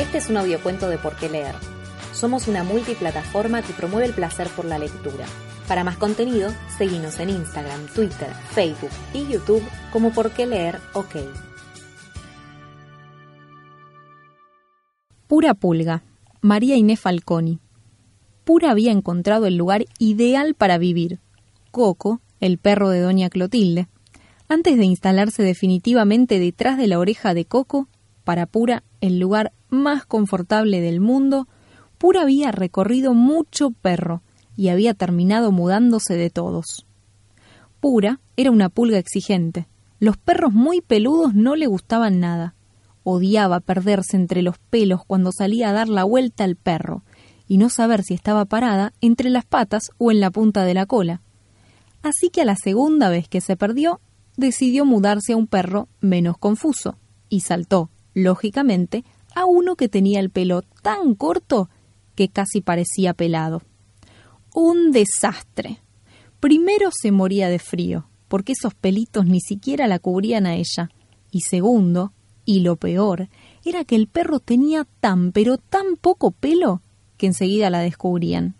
Este es un audiocuento de Por qué leer. Somos una multiplataforma que promueve el placer por la lectura. Para más contenido, seguimos en Instagram, Twitter, Facebook y YouTube como Por qué leer OK. Pura Pulga, María Inés Falconi. Pura había encontrado el lugar ideal para vivir. Coco, el perro de doña Clotilde. Antes de instalarse definitivamente detrás de la oreja de Coco, para Pura el lugar más confortable del mundo, Pura había recorrido mucho perro y había terminado mudándose de todos. Pura era una pulga exigente. Los perros muy peludos no le gustaban nada. Odiaba perderse entre los pelos cuando salía a dar la vuelta al perro y no saber si estaba parada entre las patas o en la punta de la cola. Así que a la segunda vez que se perdió, decidió mudarse a un perro menos confuso y saltó, lógicamente, a uno que tenía el pelo tan corto que casi parecía pelado. Un desastre. Primero se moría de frío, porque esos pelitos ni siquiera la cubrían a ella. Y segundo, y lo peor, era que el perro tenía tan pero tan poco pelo que enseguida la descubrían.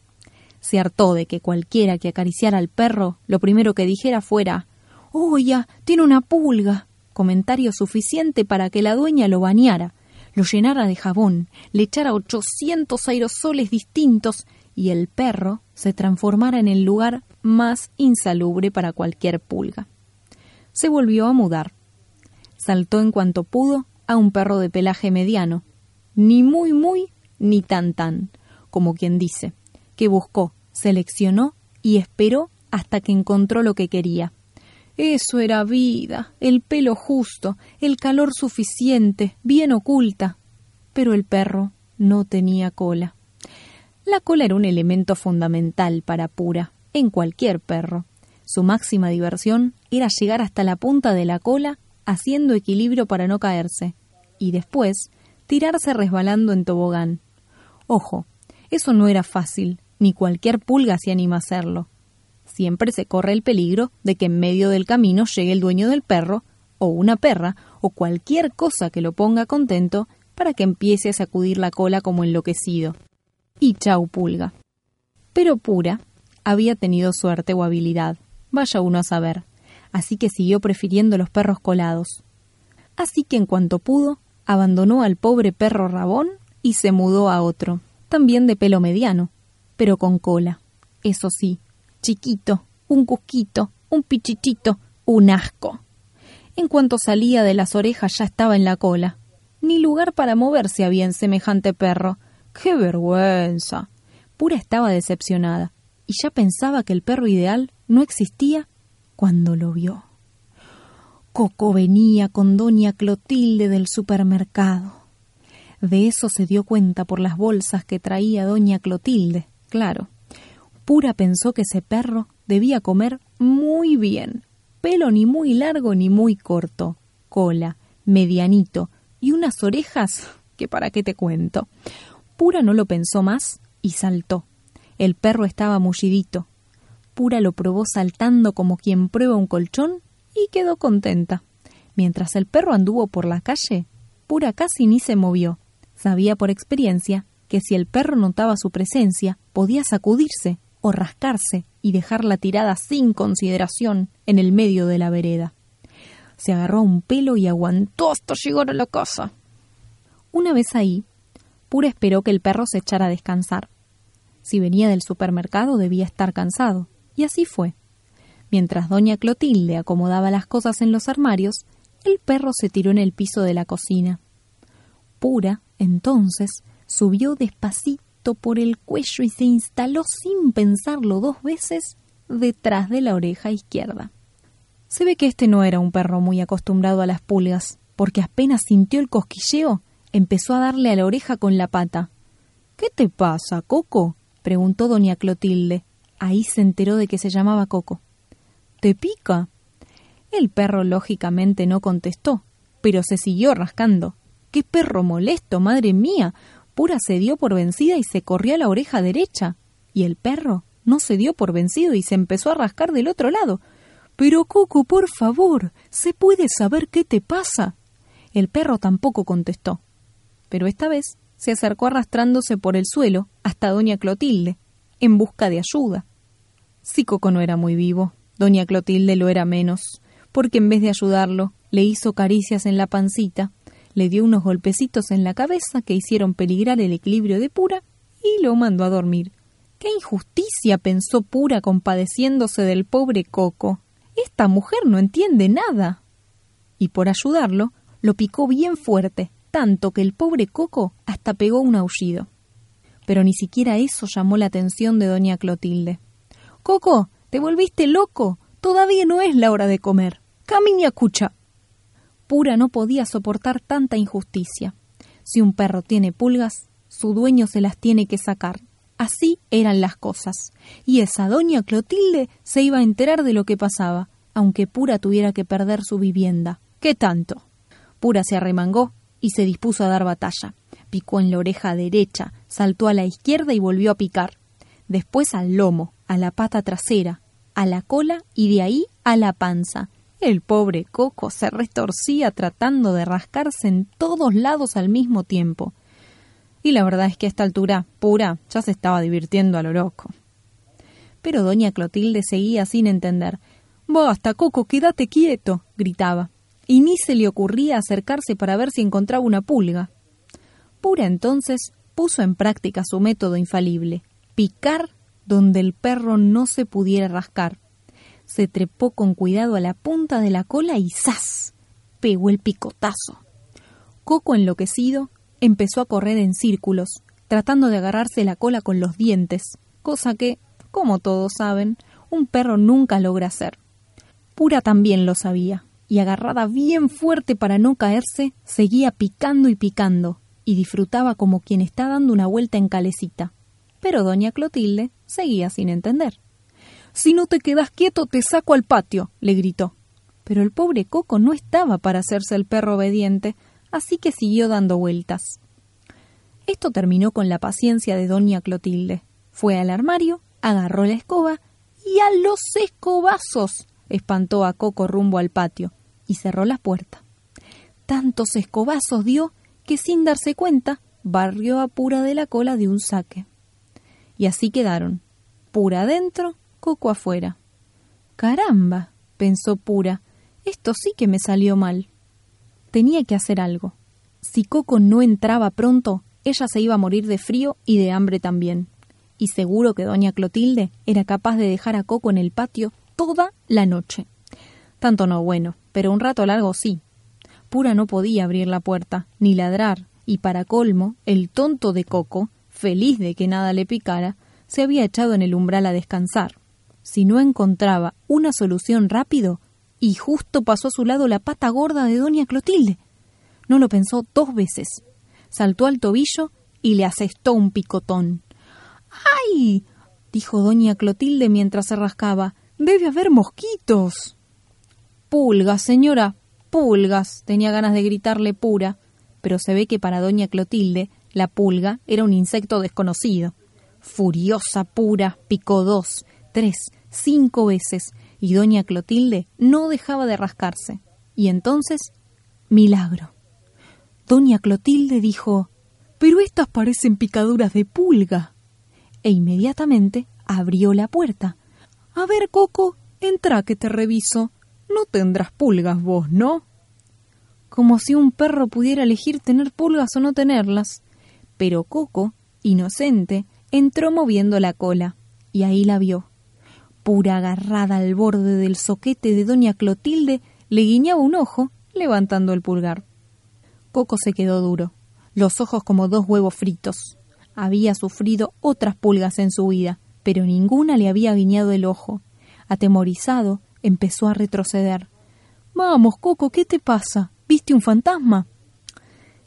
Se hartó de que cualquiera que acariciara al perro lo primero que dijera fuera ¡Oya! Tiene una pulga. comentario suficiente para que la dueña lo bañara, lo llenara de jabón, le echara ochocientos aerosoles distintos y el perro se transformara en el lugar más insalubre para cualquier pulga. Se volvió a mudar. Saltó en cuanto pudo a un perro de pelaje mediano, ni muy muy ni tan tan, como quien dice, que buscó, seleccionó y esperó hasta que encontró lo que quería. Eso era vida, el pelo justo, el calor suficiente, bien oculta. Pero el perro no tenía cola. La cola era un elemento fundamental para Pura, en cualquier perro. Su máxima diversión era llegar hasta la punta de la cola haciendo equilibrio para no caerse, y después tirarse resbalando en tobogán. Ojo, eso no era fácil, ni cualquier pulga se anima a hacerlo siempre se corre el peligro de que en medio del camino llegue el dueño del perro, o una perra, o cualquier cosa que lo ponga contento, para que empiece a sacudir la cola como enloquecido. Y chau pulga. Pero Pura había tenido suerte o habilidad, vaya uno a saber, así que siguió prefiriendo los perros colados. Así que en cuanto pudo, abandonó al pobre perro rabón y se mudó a otro, también de pelo mediano, pero con cola. Eso sí, chiquito, un cusquito, un pichichito, un asco. En cuanto salía de las orejas ya estaba en la cola. Ni lugar para moverse había en semejante perro. ¡Qué vergüenza! Pura estaba decepcionada, y ya pensaba que el perro ideal no existía cuando lo vio. Coco venía con doña Clotilde del supermercado. De eso se dio cuenta por las bolsas que traía doña Clotilde, claro. Pura pensó que ese perro debía comer muy bien. Pelo ni muy largo ni muy corto, cola, medianito y unas orejas que para qué te cuento. Pura no lo pensó más y saltó. El perro estaba mullidito. Pura lo probó saltando como quien prueba un colchón y quedó contenta. Mientras el perro anduvo por la calle, Pura casi ni se movió. Sabía por experiencia que si el perro notaba su presencia, podía sacudirse o rascarse y dejarla tirada sin consideración en el medio de la vereda. Se agarró un pelo y aguantó hasta llegar a la casa. Una vez ahí, Pura esperó que el perro se echara a descansar. Si venía del supermercado debía estar cansado, y así fue. Mientras doña Clotilde acomodaba las cosas en los armarios, el perro se tiró en el piso de la cocina. Pura, entonces, subió despacito por el cuello y se instaló sin pensarlo dos veces detrás de la oreja izquierda. Se ve que este no era un perro muy acostumbrado a las pulgas, porque apenas sintió el cosquilleo, empezó a darle a la oreja con la pata. ¿Qué te pasa, Coco? preguntó doña Clotilde. Ahí se enteró de que se llamaba Coco. ¿Te pica? El perro lógicamente no contestó, pero se siguió rascando. ¡Qué perro molesto, madre mía! Pura se dio por vencida y se corrió a la oreja derecha. Y el perro no se dio por vencido y se empezó a rascar del otro lado. Pero Coco, por favor, ¿se puede saber qué te pasa? El perro tampoco contestó. Pero esta vez se acercó arrastrándose por el suelo hasta doña Clotilde, en busca de ayuda. Si Coco no era muy vivo, doña Clotilde lo era menos, porque en vez de ayudarlo, le hizo caricias en la pancita, le dio unos golpecitos en la cabeza que hicieron peligrar el equilibrio de Pura y lo mandó a dormir. ¡Qué injusticia! pensó Pura compadeciéndose del pobre Coco. Esta mujer no entiende nada. Y por ayudarlo, lo picó bien fuerte, tanto que el pobre Coco hasta pegó un aullido. Pero ni siquiera eso llamó la atención de doña Clotilde. Coco, te volviste loco. Todavía no es la hora de comer. Camiña cucha. Pura no podía soportar tanta injusticia. Si un perro tiene pulgas, su dueño se las tiene que sacar. Así eran las cosas. Y esa doña Clotilde se iba a enterar de lo que pasaba, aunque Pura tuviera que perder su vivienda. ¿Qué tanto? Pura se arremangó y se dispuso a dar batalla. Picó en la oreja derecha, saltó a la izquierda y volvió a picar. Después al lomo, a la pata trasera, a la cola y de ahí a la panza. El pobre Coco se restorcía tratando de rascarse en todos lados al mismo tiempo. Y la verdad es que a esta altura, pura, ya se estaba divirtiendo a lo loco. Pero doña Clotilde seguía sin entender. Basta, Coco, quédate quieto, gritaba y ni se le ocurría acercarse para ver si encontraba una pulga. Pura entonces puso en práctica su método infalible, picar donde el perro no se pudiera rascar. Se trepó con cuidado a la punta de la cola y ¡zas! pegó el picotazo. Coco, enloquecido, empezó a correr en círculos, tratando de agarrarse la cola con los dientes, cosa que, como todos saben, un perro nunca logra hacer. Pura también lo sabía, y agarrada bien fuerte para no caerse, seguía picando y picando, y disfrutaba como quien está dando una vuelta en calecita. Pero doña Clotilde seguía sin entender. Si no te quedas quieto, te saco al patio, le gritó. Pero el pobre Coco no estaba para hacerse el perro obediente, así que siguió dando vueltas. Esto terminó con la paciencia de doña Clotilde. Fue al armario, agarró la escoba y a los escobazos espantó a Coco rumbo al patio y cerró la puerta. Tantos escobazos dio que sin darse cuenta barrió a Pura de la cola de un saque. Y así quedaron, Pura adentro, Coco afuera. Caramba, pensó Pura, esto sí que me salió mal. Tenía que hacer algo. Si Coco no entraba pronto, ella se iba a morir de frío y de hambre también. Y seguro que doña Clotilde era capaz de dejar a Coco en el patio toda la noche. Tanto no bueno, pero un rato largo sí. Pura no podía abrir la puerta, ni ladrar, y para colmo, el tonto de Coco, feliz de que nada le picara, se había echado en el umbral a descansar. Si no encontraba una solución rápido, y justo pasó a su lado la pata gorda de doña Clotilde. No lo pensó dos veces. Saltó al tobillo y le asestó un picotón. ¡Ay! dijo doña Clotilde mientras se rascaba. Debe haber mosquitos. Pulgas, señora, pulgas. Tenía ganas de gritarle pura, pero se ve que para doña Clotilde la pulga era un insecto desconocido. Furiosa pura, picó dos, tres, cinco veces, y doña Clotilde no dejaba de rascarse. Y entonces, milagro. Doña Clotilde dijo Pero estas parecen picaduras de pulga. E inmediatamente abrió la puerta. A ver, Coco, entra que te reviso. No tendrás pulgas vos, ¿no? Como si un perro pudiera elegir tener pulgas o no tenerlas. Pero Coco, inocente, entró moviendo la cola, y ahí la vio. Pura agarrada al borde del soquete de doña Clotilde, le guiñaba un ojo, levantando el pulgar. Coco se quedó duro, los ojos como dos huevos fritos. Había sufrido otras pulgas en su vida, pero ninguna le había guiñado el ojo. Atemorizado, empezó a retroceder. Vamos, Coco, ¿qué te pasa? ¿Viste un fantasma?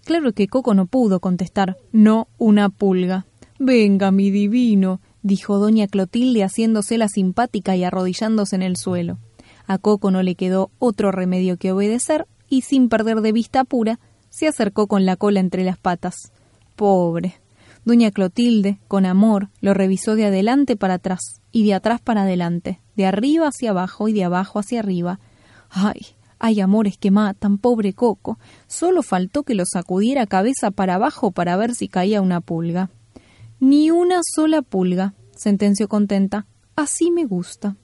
Claro que Coco no pudo contestar, no una pulga. Venga, mi divino, dijo doña Clotilde haciéndose la simpática y arrodillándose en el suelo. A Coco no le quedó otro remedio que obedecer y sin perder de vista pura, se acercó con la cola entre las patas. Pobre. Doña Clotilde, con amor, lo revisó de adelante para atrás y de atrás para adelante, de arriba hacia abajo y de abajo hacia arriba. Ay, hay amores que matan, pobre Coco. Solo faltó que lo sacudiera cabeza para abajo para ver si caía una pulga. Ni una sola pulga, sentenció contenta. Así me gusta.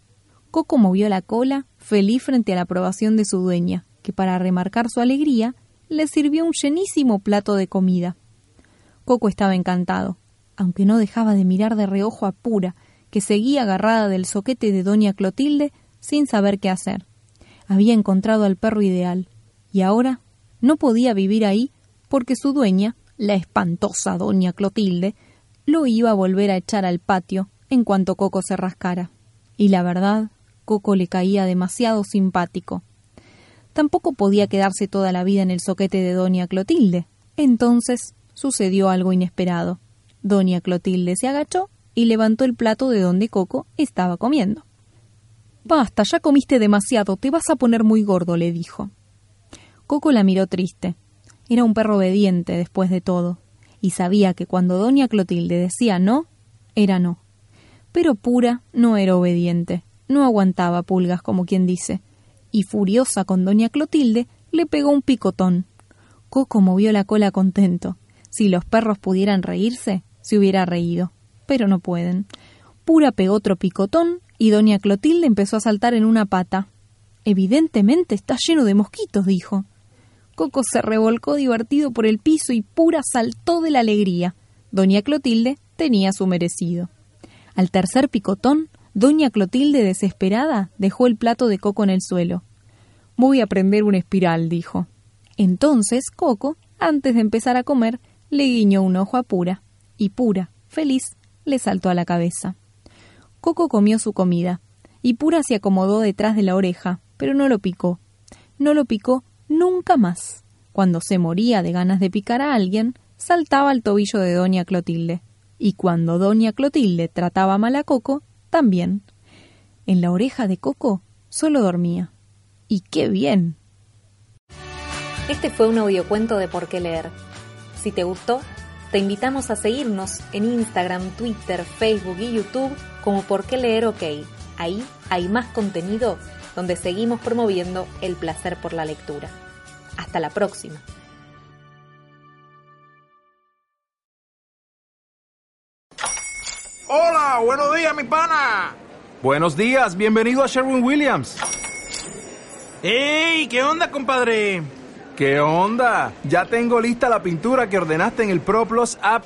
Coco movió la cola, feliz frente a la aprobación de su dueña, que para remarcar su alegría le sirvió un llenísimo plato de comida. Coco estaba encantado, aunque no dejaba de mirar de reojo a Pura, que seguía agarrada del soquete de doña Clotilde sin saber qué hacer. Había encontrado al perro ideal, y ahora no podía vivir ahí porque su dueña, la espantosa doña Clotilde, lo iba a volver a echar al patio en cuanto Coco se rascara. Y la verdad, Coco le caía demasiado simpático. Tampoco podía quedarse toda la vida en el soquete de doña Clotilde. Entonces sucedió algo inesperado. Doña Clotilde se agachó y levantó el plato de donde Coco estaba comiendo. Basta, ya comiste demasiado, te vas a poner muy gordo, le dijo. Coco la miró triste. Era un perro obediente, después de todo, y sabía que cuando doña Clotilde decía no, era no. Pero Pura no era obediente, no aguantaba pulgas como quien dice, y furiosa con doña Clotilde, le pegó un picotón. Coco movió la cola contento. Si los perros pudieran reírse, se hubiera reído, pero no pueden. Pura pegó otro picotón y doña Clotilde empezó a saltar en una pata. Evidentemente está lleno de mosquitos, dijo. Coco se revolcó divertido por el piso y Pura saltó de la alegría. Doña Clotilde tenía su merecido. Al tercer picotón, doña Clotilde, desesperada, dejó el plato de Coco en el suelo. Voy a prender una espiral, dijo. Entonces Coco, antes de empezar a comer, le guiñó un ojo a Pura, y Pura, feliz, le saltó a la cabeza. Coco comió su comida, y Pura se acomodó detrás de la oreja, pero no lo picó. No lo picó nunca más. Cuando se moría de ganas de picar a alguien, saltaba al tobillo de doña Clotilde. Y cuando doña Clotilde trataba mal a Coco, también. En la oreja de Coco solo dormía. ¡Y qué bien! Este fue un audiocuento de Por qué leer. Si te gustó, te invitamos a seguirnos en Instagram, Twitter, Facebook y YouTube como Por qué leer OK. Ahí hay más contenido donde seguimos promoviendo el placer por la lectura. Hasta la próxima. Hola, buenos días, mi pana. Buenos días, bienvenido a Sherwin Williams. ¡Ey! ¿Qué onda, compadre? ¿Qué onda? Ya tengo lista la pintura que ordenaste en el ProPlus app.